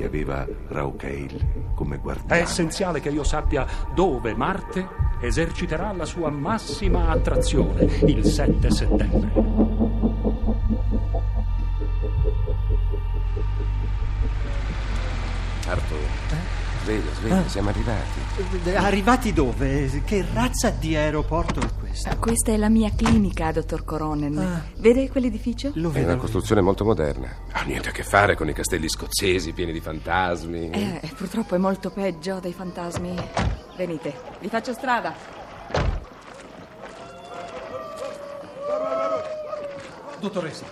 Che aveva Raucail come È guardiano. essenziale che io sappia dove Marte eserciterà la sua massima attrazione il 7 settembre. Arthur, sveglia, sveglia, siamo arrivati. Arrivati dove? Che razza di aeroporto è questo? Questa è la mia clinica, dottor Coronen. Ah. Vede quell'edificio? Lo È vedo. una costruzione molto moderna. Ha niente a che fare con i castelli scozzesi pieni di fantasmi. Eh, purtroppo è molto peggio dei fantasmi. Venite, vi faccio strada. Dottoressa,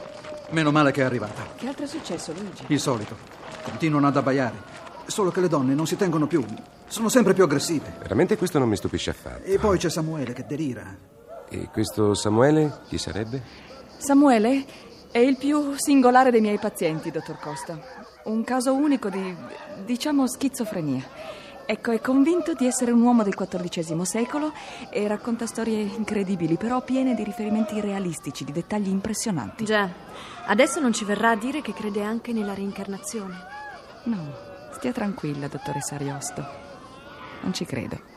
meno male che è arrivata. Che altro è successo, Luigi? Il solito. Continuano ad abbaiare. Solo che le donne non si tengono più. Sono sempre più aggressive. Veramente questo non mi stupisce affatto. E poi c'è Samuele che delira. E questo Samuele chi sarebbe? Samuele è il più singolare dei miei pazienti, dottor Costa. Un caso unico di, diciamo, schizofrenia. Ecco, è convinto di essere un uomo del XIV secolo e racconta storie incredibili, però piene di riferimenti realistici, di dettagli impressionanti. Già, adesso non ci verrà a dire che crede anche nella reincarnazione. No, stia tranquilla, dottoressa Ariosto. Non ci credo.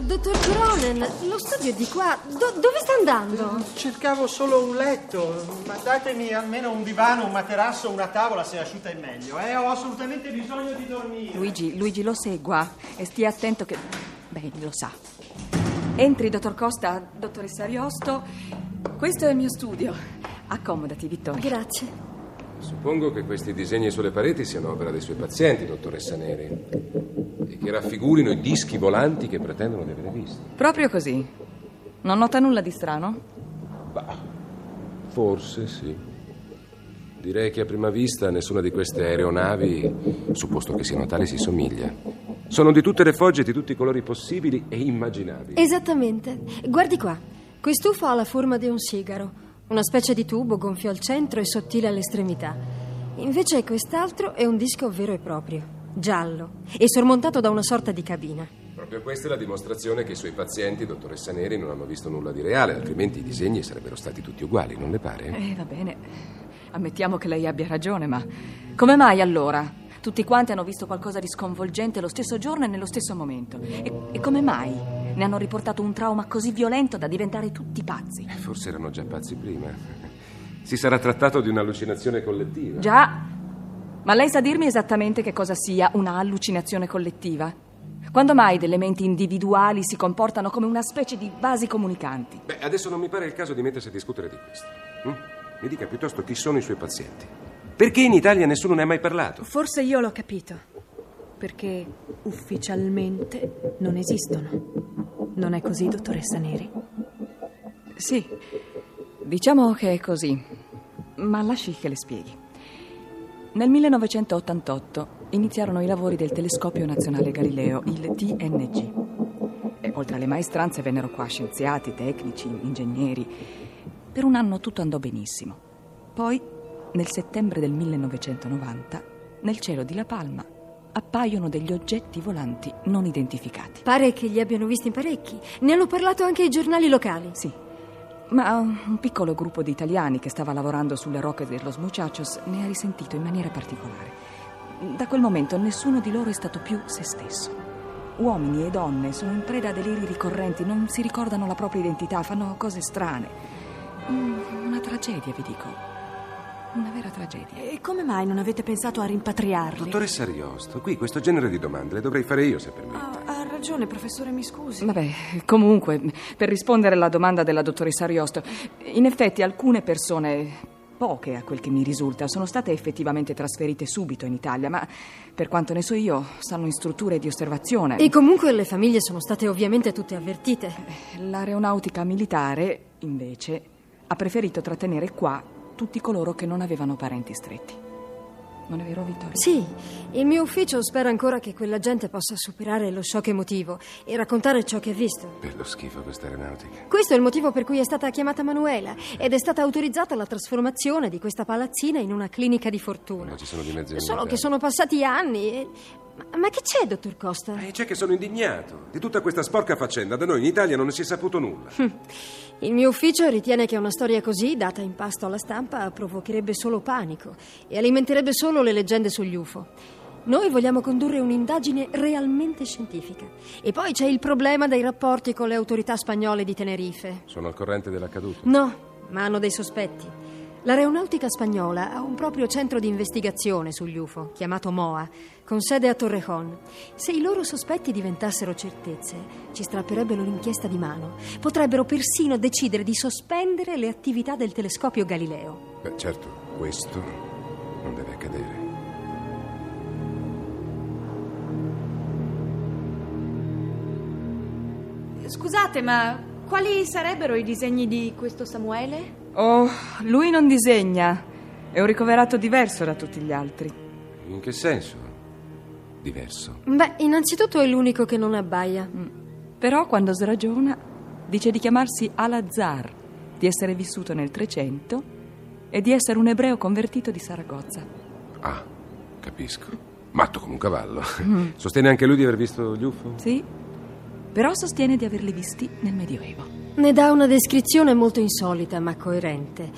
Dottor Cronen, lo studio è di qua. Do- dove sta andando? Cercavo solo un letto, ma datemi almeno un divano, un materasso, una tavola se asciutta è meglio. Eh, ho assolutamente bisogno di dormire. Luigi, Luigi lo segua e stia attento che... Beh, lo sa. Entri, dottor Costa, dottoressa Ariosto. Questo è il mio studio. Accomodati, Vittorio. Grazie. Suppongo che questi disegni sulle pareti siano opera dei suoi pazienti, dottoressa Neri. E che raffigurino i dischi volanti che pretendono di avere visto. Proprio così. Non nota nulla di strano? Bah, forse sì. Direi che a prima vista nessuna di queste aeronavi, supposto che siano tali, si somiglia. Sono di tutte le fogge di tutti i colori possibili e immaginabili. Esattamente. Guardi qua. Quest'UFO ha la forma di un sigaro. Una specie di tubo gonfio al centro e sottile all'estremità. Invece quest'altro è un disco vero e proprio, giallo, e sormontato da una sorta di cabina. Proprio questa è la dimostrazione che i suoi pazienti, dottoressa Neri, non hanno visto nulla di reale, altrimenti i disegni sarebbero stati tutti uguali, non le pare? Eh, va bene. Ammettiamo che lei abbia ragione, ma come mai allora? Tutti quanti hanno visto qualcosa di sconvolgente lo stesso giorno e nello stesso momento. E, e come mai ne hanno riportato un trauma così violento da diventare tutti pazzi? Eh, Forse erano già pazzi prima. Si sarà trattato di un'allucinazione collettiva. Già, ma lei sa dirmi esattamente che cosa sia una allucinazione collettiva? Quando mai delle menti individuali si comportano come una specie di vasi comunicanti? Beh, adesso non mi pare il caso di mettersi a discutere di questo. hm? Mi dica piuttosto chi sono i suoi pazienti. Perché in Italia nessuno ne ha mai parlato? Forse io l'ho capito. Perché ufficialmente non esistono. Non è così, dottoressa Neri? Sì, diciamo che è così, ma lasci che le spieghi. Nel 1988 iniziarono i lavori del Telescopio Nazionale Galileo, il TNG. E oltre alle maestranze vennero qua scienziati, tecnici, ingegneri. Per un anno tutto andò benissimo. Poi, nel settembre del 1990, nel cielo di La Palma appaiono degli oggetti volanti non identificati. Pare che li abbiano visti in parecchi. Ne hanno parlato anche i giornali locali. Sì, ma un piccolo gruppo di italiani che stava lavorando sulle rocche de Los Muchachos ne ha risentito in maniera particolare. Da quel momento nessuno di loro è stato più se stesso. Uomini e donne sono in preda a deliri ricorrenti, non si ricordano la propria identità, fanno cose strane. Mm, Una tragedia, vi dico. Una vera tragedia. E come mai non avete pensato a rimpatriarli? Dottoressa Ariosto, qui questo genere di domande le dovrei fare io se permette. Ah, ha ragione, professore, mi scusi. Vabbè, comunque, per rispondere alla domanda della dottoressa Ariosto, in effetti alcune persone, poche a quel che mi risulta, sono state effettivamente trasferite subito in Italia, ma per quanto ne so io, stanno in strutture di osservazione. E comunque le famiglie sono state ovviamente tutte avvertite. L'aeronautica militare, invece, ha preferito trattenere qua tutti coloro che non avevano parenti stretti. Non è vero, Vittorio? Sì, il mio ufficio spera ancora che quella gente possa superare lo shock emotivo e raccontare ciò che ha visto. Per lo schifo questa aeronautica. Questo è il motivo per cui è stata chiamata Manuela ed è stata autorizzata la trasformazione di questa palazzina in una clinica di fortuna. Ma ci sono di mezzo Solo che sono passati anni e... Ma, ma che c'è, dottor Costa? Eh, c'è che sono indignato. Di tutta questa sporca faccenda, da noi in Italia non ne si è saputo nulla. Il mio ufficio ritiene che una storia così, data in pasto alla stampa, provocherebbe solo panico e alimenterebbe solo le leggende sugli UFO. Noi vogliamo condurre un'indagine realmente scientifica. E poi c'è il problema dei rapporti con le autorità spagnole di Tenerife. Sono al corrente dell'accaduto. No, ma hanno dei sospetti. L'aeronautica spagnola ha un proprio centro di investigazione sugli UFO, chiamato MOA, con sede a Torrejón. Se i loro sospetti diventassero certezze, ci strapperebbero l'inchiesta di mano. Potrebbero persino decidere di sospendere le attività del telescopio Galileo. Beh, certo, questo non deve accadere. Scusate, ma quali sarebbero i disegni di questo Samuele? Oh, lui non disegna. È un ricoverato diverso da tutti gli altri. In che senso? Diverso. Beh, innanzitutto è l'unico che non abbaia. Però quando sragiona dice di chiamarsi Al-Azhar, di essere vissuto nel 300 e di essere un ebreo convertito di Saragozza. Ah, capisco. Matto come un cavallo. Sostiene anche lui di aver visto gli UFO? Sì, però sostiene di averli visti nel Medioevo. Ne dà una descrizione molto insolita ma coerente.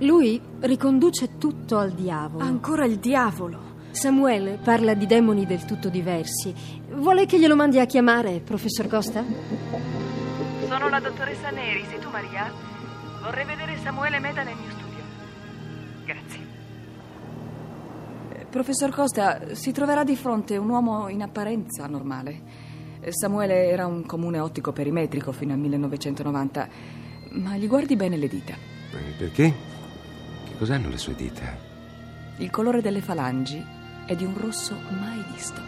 Lui riconduce tutto al diavolo. Ancora il diavolo. Samuele parla di demoni del tutto diversi. Vuole che glielo mandi a chiamare, professor Costa? Sono la dottoressa Neri, sei tu Maria? Vorrei vedere Samuele Meda nel mio Professor Costa, si troverà di fronte un uomo in apparenza normale. Eh, Samuele era un comune ottico perimetrico fino al 1990, ma gli guardi bene le dita. Eh, Perché? Che cos'hanno le sue dita? Il colore delle falangi è di un rosso mai visto.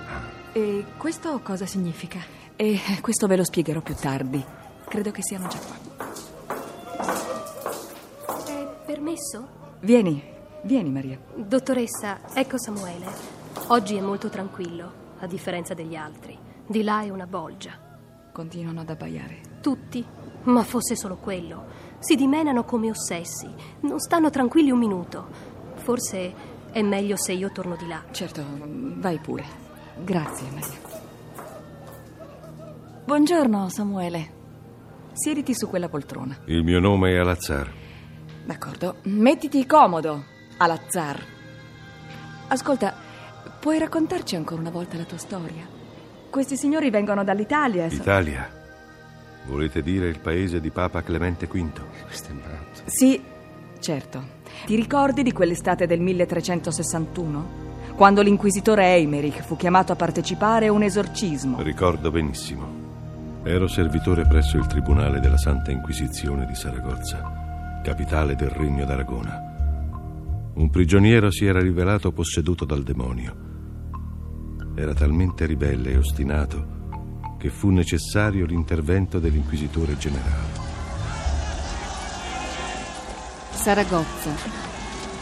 E questo cosa significa? E questo ve lo spiegherò più tardi. Credo che siano già qua. È permesso? Vieni, vieni Maria. Dottoressa, ecco Samuele. Oggi è molto tranquillo, a differenza degli altri. Di là è una bolgia. Continuano ad abbaiare. Tutti, ma fosse solo quello. Si dimenano come ossessi. Non stanno tranquilli un minuto. Forse è meglio se io torno di là. Certo, vai pure. Grazie Maria. Buongiorno Samuele. Siediti su quella poltrona. Il mio nome è Alazzar. D'accordo, mettiti comodo, Alazzar. Ascolta, puoi raccontarci ancora una volta la tua storia? Questi signori vengono dall'Italia. so- Italia. Volete dire il paese di Papa Clemente V? Questo è matto. Sì, certo. Ti ricordi di quell'estate del 1361? Quando l'inquisitore Eimerick fu chiamato a partecipare a un esorcismo. Ricordo benissimo. Ero servitore presso il Tribunale della Santa Inquisizione di Saragozza, capitale del Regno d'Aragona. Un prigioniero si era rivelato posseduto dal demonio. Era talmente ribelle e ostinato che fu necessario l'intervento dell'inquisitore generale. Saragozza,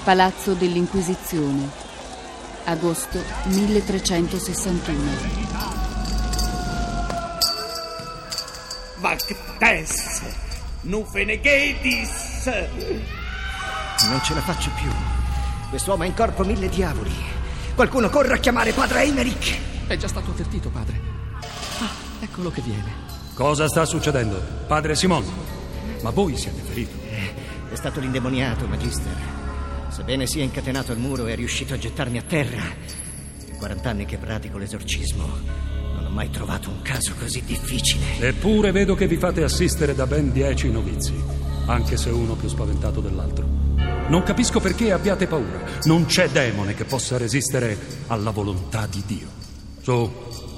Palazzo dell'Inquisizione, agosto 1361. Vactes, non feneghetis. Non ce la faccio più. Quest'uomo ha in corpo mille diavoli. Qualcuno corra a chiamare padre Eimerick. È già stato avvertito, padre. Ah, eccolo che viene. Cosa sta succedendo? Padre Simon, ma voi siete ferito. È stato l'indemoniato, Magister. Sebbene sia incatenato al muro, è riuscito a gettarmi a terra. In 40 anni che pratico l'esorcismo, non ho mai trovato un caso così difficile. Eppure vedo che vi fate assistere da ben dieci novizi, anche se uno più spaventato dell'altro. Non capisco perché abbiate paura. Non c'è demone che possa resistere alla volontà di Dio. Su,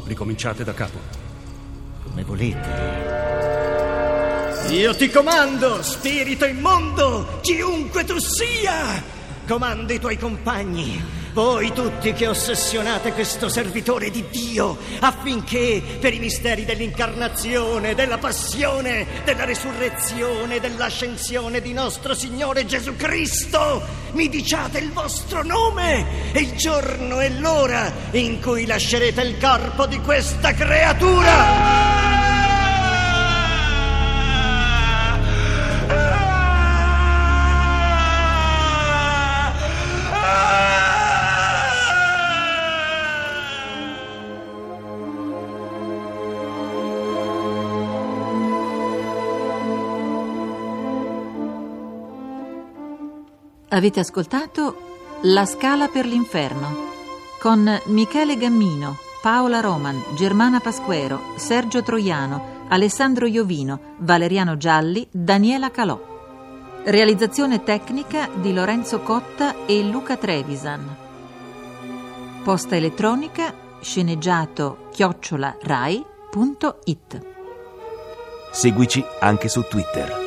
ricominciate da capo. Come volete. Io ti comando, spirito immondo, chiunque tu sia! Comanda i tuoi compagni, voi tutti che ossessionate questo servitore di Dio, affinché per i misteri dell'incarnazione, della passione, della resurrezione, dell'ascensione di nostro Signore Gesù Cristo, mi diciate il vostro nome e il giorno e l'ora in cui lascerete il corpo di questa creatura. Avete ascoltato La scala per l'inferno con Michele Gammino, Paola Roman, Germana Pasquero, Sergio Troiano, Alessandro Iovino, Valeriano Gialli, Daniela Calò. Realizzazione tecnica di Lorenzo Cotta e Luca Trevisan. Posta elettronica sceneggiato chiocciola rai.it. Seguici anche su Twitter.